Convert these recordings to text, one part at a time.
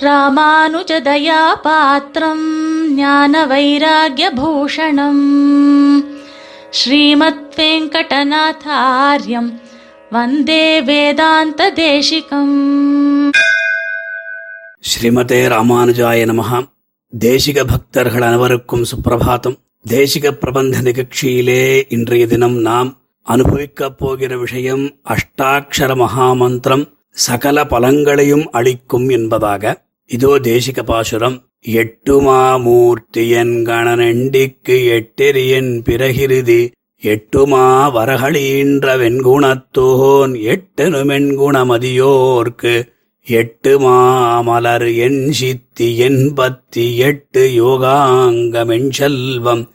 ராமானுஜதயாபாத்திரம் ஞான வைராகியபூஷணம் ஸ்ரீமத் வெங்கடநாதாரியம் வந்தே வேதாந்த தேசிகம் ஸ்ரீமதே ராமானுஜாய நமகாம் தேசிக பக்தர்கள் அனைவருக்கும் சுப்பிரபாதம் தேசிக பிரபந்த நிகழ்ச்சியிலே இன்றைய தினம் நாம் அனுபவிக்கப் போகிற விஷயம் அஷ்டாட்சர மகாமந்திரம் சகல பலங்களையும் அளிக்கும் என்பதாக. இதோ தேசிக பாசுரம் எட்டுமாமூர்த்தியன் கணனண்டிக்கு எட்டெரியன் பிறகிருதி. எட்டுமா வரகளீன்ற வெண்குணத்தோன் எட்டெனுமென்குணமதியோர்க்கு எட்டு மாமலர் என் சித்தி எண்பத்தி எட்டு யோகாங்கமென் செல்வம்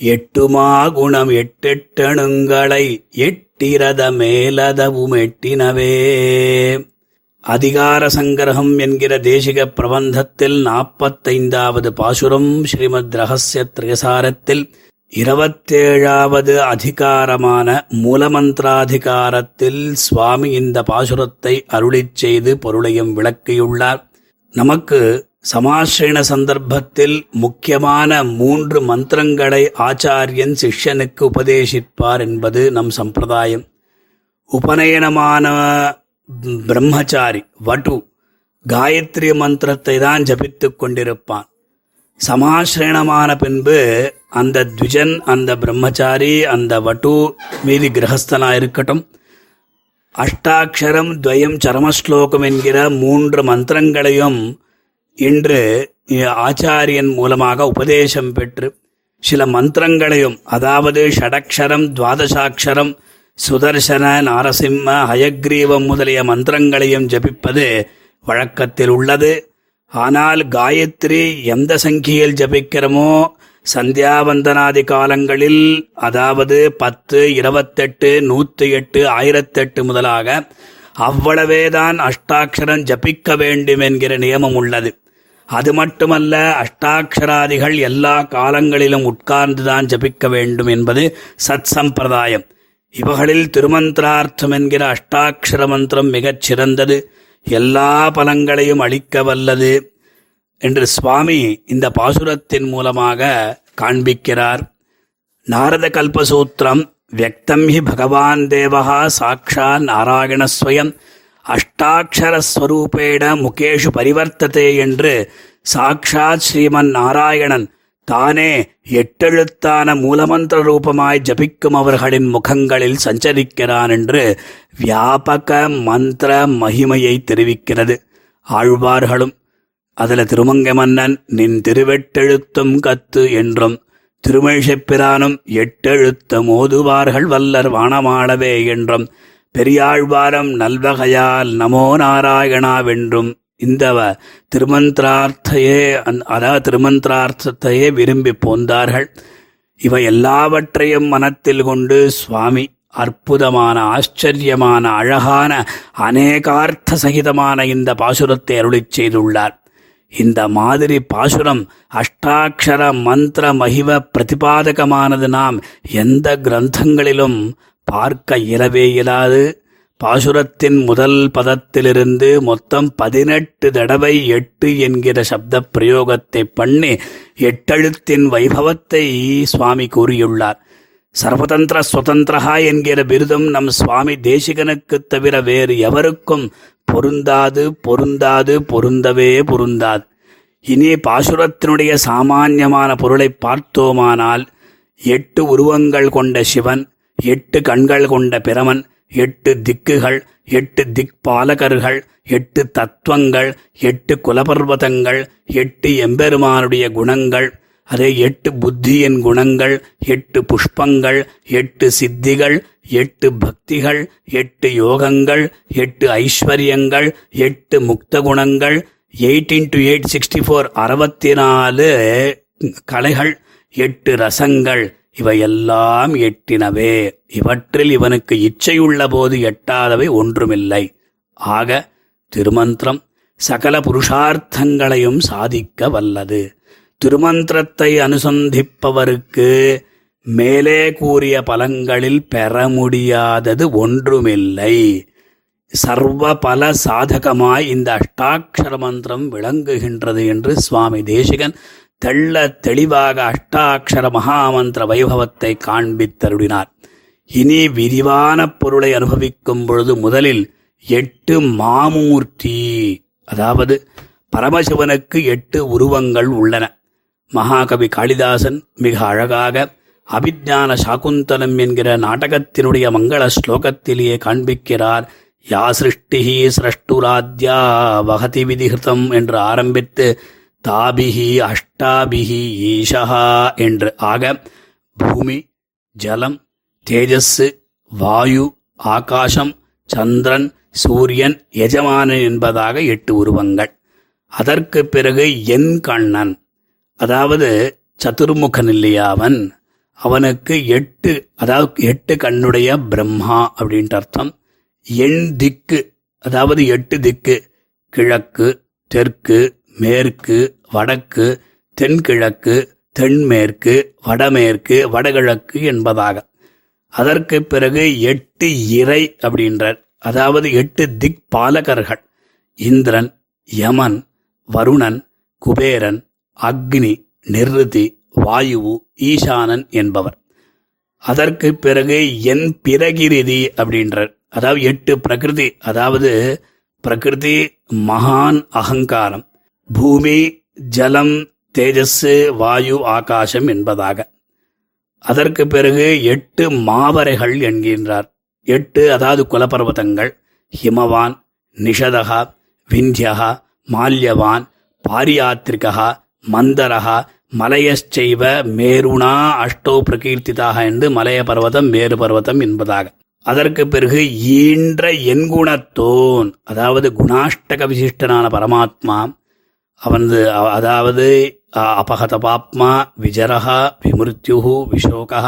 எட்டுமா குணம் எட்டெட்டணுங்களை எட்டிரத மேலதவும் எட்டினவே அதிகார சங்கிரகம் என்கிற தேசிக பிரபந்தத்தில் நாற்பத்தைந்தாவது பாசுரம் ஸ்ரீமத் ரகசிய திரயசாரத்தில் இருபத்தேழாவது அதிகாரமான மூலமந்திராதிகாரத்தில் சுவாமி இந்த பாசுரத்தை அருளிச் செய்து பொருளையும் விளக்கியுள்ளார். நமக்கு சமாசிரண சந்தர்ப்பத்தில் முக்கியமான மூன்று மந்திரங்களை ஆச்சாரியன் சிஷ்யனுக்கு உபதேசிப்பார் என்பது நம் சம்பிரதாயம். உபநயனமான பிரம்மச்சாரி வட்டு காயத்ரி மந்திரத்தை தான் ஜபித்து கொண்டிருப்பான். சமாசிரணமான பின்பு அந்த த்விஜன் அந்த பிரம்மச்சாரி அந்த வட்டு மீதி கிரகஸ்தனா இருக்கட்டும். அஷ்டாட்சரம் துவயம் சரமஸ்லோகம் என்கிற மூன்று மந்திரங்களையும் இன்று ஆச்சாரியன் மூலமாக உபதேசம் பெற்று சில மந்திரங்களையும் அதாவது ஷடக்ஷரம் துவாதசாட்சரம் சுதர்சன நாரசிம்ம ஹயக்ரீவம் முதலிய மந்திரங்களையும் ஜபிப்பது வழக்கத்தில் உள்ளது. ஆனால் காயத்ரி எந்த சங்கியில் ஜபிக்கிறோமோ சந்தியாவந்தனாதி காலங்களில் அதாவது பத்து இருபத்தெட்டு நூற்றி எட்டு ஆயிரத்தெட்டு முதலாக அவ்வளவேதான் அஷ்டாட்சரம் ஜபிக்க வேண்டும் என்கிற நியமம் உள்ளது. அது மட்டுமல்ல அஷ்டாட்சராதிகள் எல்லா காலங்களிலும் உட்கார்ந்துதான் ஜபிக்க வேண்டும் என்பது சத் சம்பிரதாயம். இவகளில் திருமந்திரார்த்தம் என்கிற அஷ்டாட்சர மந்திரம் மிகச் சிறந்தது. எல்லா பலங்களையும் அளிக்க வல்லது என்று சுவாமி இந்த பாசுரத்தின் மூலமாக காண்பிக்கிறார். நாரத கல்பசூத்திரம் வியக்தம் ஹி பகவான் தேவகா சாட்சா நாராயணஸ்வயம் அஷ்டாட்சரஸ்வரூபேட முகேஷு பரிவர்த்ததே என்று சாக்ஷாத் ஸ்ரீமன் நாராயணன் தானே எட்டெழுத்தான மூலமந்திர ரூபமாய் ஜபிக்கும் அவர்களின் முகங்களில் சஞ்சரிக்கிறான் என்று வியாபக மந்திர மகிமையை தெரிவிக்கிறது. ஆழ்வார்களும் அதில் திருமங்க மன்னன் நின் திருவெட்டெழுத்தும் கத்து என்றும் திருமழிசெப்பிரானும் எட்டெழுத்தம் ஓதுவார்கள் வல்லர் வானமாளவே என்றும் பெரியாழ்வாரம் நல்வகையால் நமோ நாராயணாவென்றும் இந்த திருமந்திரார்த்தையே அதாவது திருமந்திரார்த்தத்தையே விரும்பி போந்தார்கள். இவை எல்லாவற்றையும் மனத்தில் கொண்டு சுவாமி அற்புதமான ஆச்சரியமான அழகான அநேகார்த்த சகிதமான இந்த பாசுரத்தை அருளிச் செய்துள்ளார். இந்த மாதிரி பாசுரம் அஷ்டாட்சர மந்திர மகிவ பிரதிபாதகமானது நாம் எந்த கிரந்தங்களிலும் பார்க்க இயலவே இயலாது. பாசுரத்தின் முதல் பதத்திலிருந்து மொத்தம் பதினெட்டு தடவை எட்டு என்கிற சப்த பிரயோகத்தை பண்ணி எட்டெழுத்தின் வைபவத்தை சுவாமி கூறியுள்ளார். சர்வதந்திர சுதந்திரஹா என்கிற விருதும் நம் சுவாமி தேசிகனுக்குத் தவிர வேறு எவருக்கும் பொருந்தாது பொருந்தாது பொருந்தவே பொருந்தாது. இனி பாசுரத்தினுடைய சாமான்யமான பொருளை பார்த்தோமானால் எட்டு உருவங்கள் கொண்ட சிவன் எட்டு கண்கள் கொண்ட பிரமன் எட்டு திக்குகள் எட்டு திக்பாலகர்கள் எட்டு தத்துவங்கள் எட்டு குலபர்வதங்கள் எட்டு எம்பெருமானுடைய குணங்கள் அதே எட்டு புத்தியின் குணங்கள் எட்டு புஷ்பங்கள் எட்டு சித்திகள் எட்டு பக்திகள் எட்டு யோகங்கள் எட்டு ஐஸ்வர்யங்கள் எட்டு முக்த குணங்கள் eight into eight sixty four அறுபத்தி நாலு கலைகள் எட்டு ரசங்கள் இவையெல்லாம் எட்டினவே. இவற்றில் இவனுக்கு இச்சையுள்ள போது எட்டாதவை ஒன்றுமில்லை. ஆக திருமந்திரம் சகல புருஷார்த்தங்களையும் சாதிக்க வல்லது. திருமந்திரத்தை அனுசந்திப்பவருக்கு மேலே கூறிய பலங்களில் பெற முடியாதது ஒன்றுமில்லை. சர்வ பல சாதகமாய் இந்த அஷ்டாட்சர மந்திரம் விளங்குகின்றது என்று சுவாமி தேசிகன் தெள்ள தெளிவாக அஷ்டாட்சர மகாமந்திர வைபவத்தை காண்பித்தருடினார் இனி விரிவான பொருளை அனுபவிக்கும் பொழுது முதலில் எட்டு மாமூர்த்தி அதாவது பரமசிவனுக்கு எட்டு உருவங்கள் உள்ளன. மகாகவி காளிதாசன் மிக அழகாக அபிஜான சாகுந்தலம் என்கிற நாடகத்தினுடைய மங்கள ஸ்லோகத்திலேயே காண்பிக்கிறார். யா சிருஷ்டிஹி சிரஷ்டுராத்யா வகதி விதிகிருதம் என்று ஆரம்பித்து தாபிகி அஷ்டாபிகி ஈஷா என்று ஆக பூமி ஜலம் தேஜஸ் வாயு ஆகாசம் சந்திரன் சூரியன் எஜமானன் என்பதாக எட்டு உருவங்கள். அதற்கு பிறகு என் கண்ணன். அதாவது சதுர்முகன் இல்லையா அவன்? அவனுக்கு எட்டு அதாவது எட்டு கண்ணுடைய பிரம்மா அப்படின்ட்டு அர்த்தம். எண் திக்கு அதாவது எட்டு திக்கு கிழக்கு தெற்கு மேற்கு வடக்கு தென்கிழக்கு தென்மேற்கு வடமேற்கு வடகிழக்கு என்பதாக. அதற்கு பிறகு எட்டு இறை அப்படின்றார். அதாவது எட்டு திக் பாலகர்கள் இந்திரன் யமன் வருணன் குபேரன் அக்னி நிருதி வாயுவு ஈசானன் என்பவர். அதற்கு பிறகு என் பிரகிருதி அப்படின்றார். அதாவது எட்டு பிரகிருதி. அதாவது பிரகிருதி மகான் அகங்காரம். பூமி ஜலம் தேஜஸ் வாயு ஆகாசம் என்பதாக. அதற்கு பிறகு எட்டு மாவரைகள் என்கின்றார். எட்டு அதாவது குலப்பர்வதங்கள் ஹிமவான் நிஷதகா விந்தியகா மால்யவான் பாரியாத்திரிகா மந்தரகா மலையச்சைவ மேருணா அஷ்டோ பிரகீர்த்திதாக என்று மலைய பர்வதம் மேரு பர்வதம் என்பதாக. அதற்கு பிறகு ஈன்ற எண்குணத்தோன் அதாவது குணாஷ்டக விசிஷ்டனான பரமாத்மா அவனது அதாவது அபகத பாப்மா விஜரஹா விமிருத்யு விஷோகா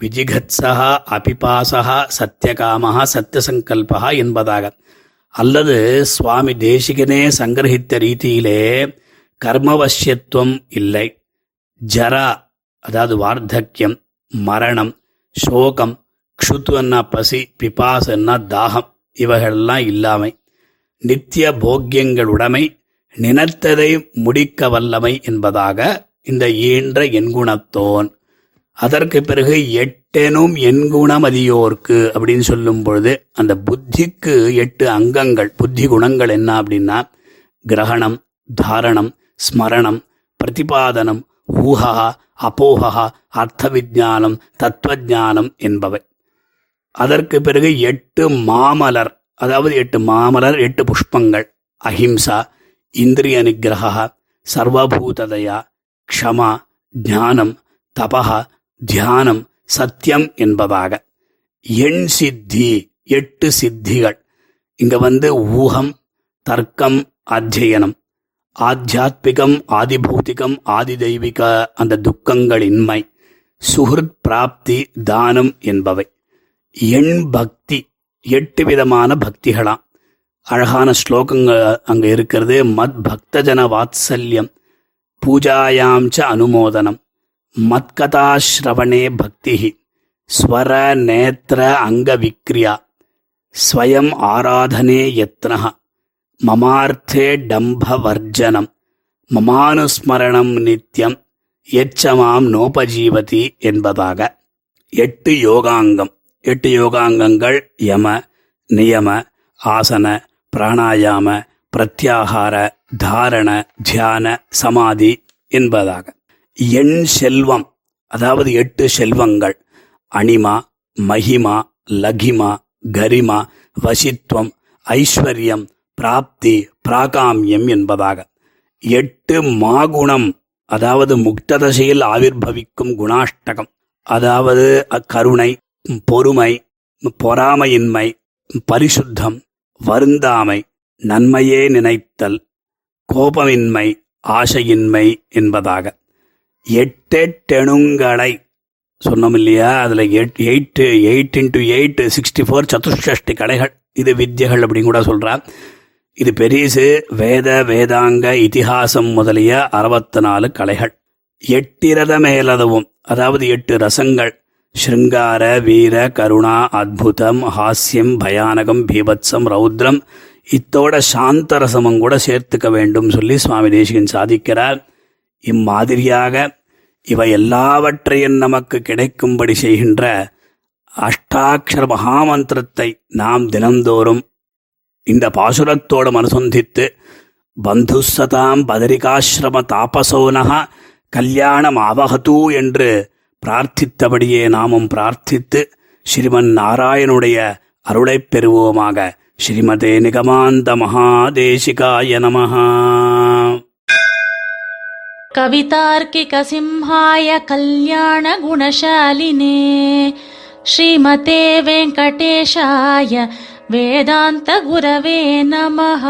விஜிகத்சா அபிபாசா சத்தியகாமஹா சத்தியசங்கல்பா என்பதாக. அல்லது சுவாமி தேசிகனே சங்கிரகித்த ரீதியிலே கர்மவசியத்துவம் இல்லை. ஜரா அதாவது வார்த்தக்கியம் மரணம் சோகம் க்ஷுத்துவன்னா பசி பிபாசன்னா தாகம் இவைகளெல்லாம் இல்லாமை. நித்திய போக்கியங்களுடைமை நினைத்ததை முடிக்க வல்லமை என்பதாக இந்த ஈன்ற எண்குணத்தோன் அதற்கு பிறகு எட்டெனும் எண்குணமதியோர்க்கு அப்படின்னு சொல்லும் பொழுது அந்த புத்திக்கு எட்டு அங்கங்கள் புத்தி குணங்கள் என்ன அப்படின்னா கிரகணம் தாரணம் ஸ்மரணம் பிரதிபாதனம் ஊகா அப்போகா அர்த்த விஜானம் தத்துவஜானம் என்பவை. அதற்கு பிறகு எட்டு மாமலர் அதாவது எட்டு மாமலர் எட்டு புஷ்பங்கள் அஹிம்சா இந்திரிய நிகிரகா சர்வபூததயா க்ஷமா ஞானம் தபக தியானம் சத்தியம் என்பதாக. எண் சித்தி எட்டு சித்திகள் இங்க வந்து ஊகம் தர்க்கம் அத்தியனம் ஆத்தியாத்மிகம் ஆதிபூதிகம் ஆதி தெய்வீக அந்த துக்கங்களின்மை சுகிருத் பிராப்தி தானம் என்பவை. எண் பக்தி எட்டு விதமான பக்திகளாம் அழகான ஸ்லோகங்கள் அங்கே இருக்கிறது. மத் பக்தஜன வாத்சல்யம் பூஜாயாம் ச அனுமோதனம். மத்கதாஸ்ரவணே பக்தி ஸ்வர நேத்திர அங்க விக்ரியா ஸ்வயம் ஆராதனே யத்னஹ மமார்த்தே டம்பவர்ஜனம் மமானுஸ்மரணம் நித்யம் எச்சமாம் நோபஜீவதி என்பதாக. எட்டு யோகாங்கம் எட்டு யோகாங்கங்கள் யம நியம ஆசன பிராணாயாம பிரத்யாகார தாரண தியான சமாதி என்பதாக. எண் செல்வம் அதாவது எட்டு செல்வங்கள். அனிமா மகிமா லகிமா கரிமா வசித்துவம் ஐஸ்வர்யம் பிராப்தி பிராகாமியம் என்பதாக. எட்டு மாகுணம் அதாவது முக்ததசையில் ஆவிர்வவிக்கும் குணாஷ்டகம். அதாவது கருணை பொறுமை பொறாமையின்மை பரிசுத்தம் வருந்தாமை நன்மையே நினைத்தல் கோபமின்மை ஆசையின்மை என்பதாக. எட்டெட்டெணுங்களை சொன்னோம் இல்லையா அதில் எட் eight eight into eight sixty four சதுஷ்டி கலைகள். இது வித்தியகள் அப்படின்னு கூட சொல்கிறா இது பெரிசு வேத வேதாங்க இதிகாசம் முதலிய அறுபத்தி நாலு கலைகள். எட்டிரத மேலதவும் அதாவது எட்டு ரசங்கள் ஸ்ருங்கார வீர கருணா அத்புதம் ஹாஸ்யம் பயானகம் பீபத்சம் ரௌத்ரம் இத்தோட சாந்தரசமும் கூட சேர்த்துக்க வேண்டும் சொல்லி சுவாமி தேசிகன் சாதிக்கிறார். இம்மாதிரியாக இவை எல்லாவற்றையும் நமக்கு கிடைக்கும்படி செய்கின்ற அஷ்டாட்சர மகாமந்திரத்தை நாம் தினந்தோறும் இந்த பாசுரத்தோடு அனுசந்தித்து பந்துசதாம் பதரிகாசிரம தாபசோனகா கல்யாணம் ஆவகதூ என்று பிரார்த்தித்தபடியே நாமும் பிரார்த்தித்து ஸ்ரீமன் நாராயணுடைய அருளைப் பெறுவோமாக ஸ்ரீமதே நிகமாந்த மகாதேசிகாய நமஹா कवितार्किकसिंहाय कल्याणगुणशालिने श्रीमते वेङ्कटेशाय वेदान्तगुरवे नमः